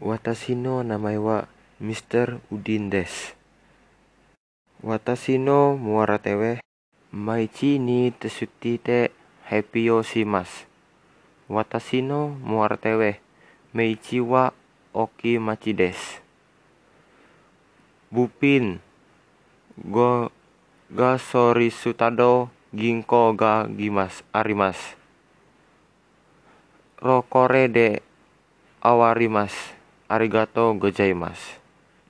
私の名前は Mr. Udin です。私のモアラテウェ、毎日にてすっててハッピーをします。私のモアラテウェ、毎日は大きい町です。Bupin, go ga sori sutado ginko ga gimas arimas. Rokore de awarimas. ありがとうございます。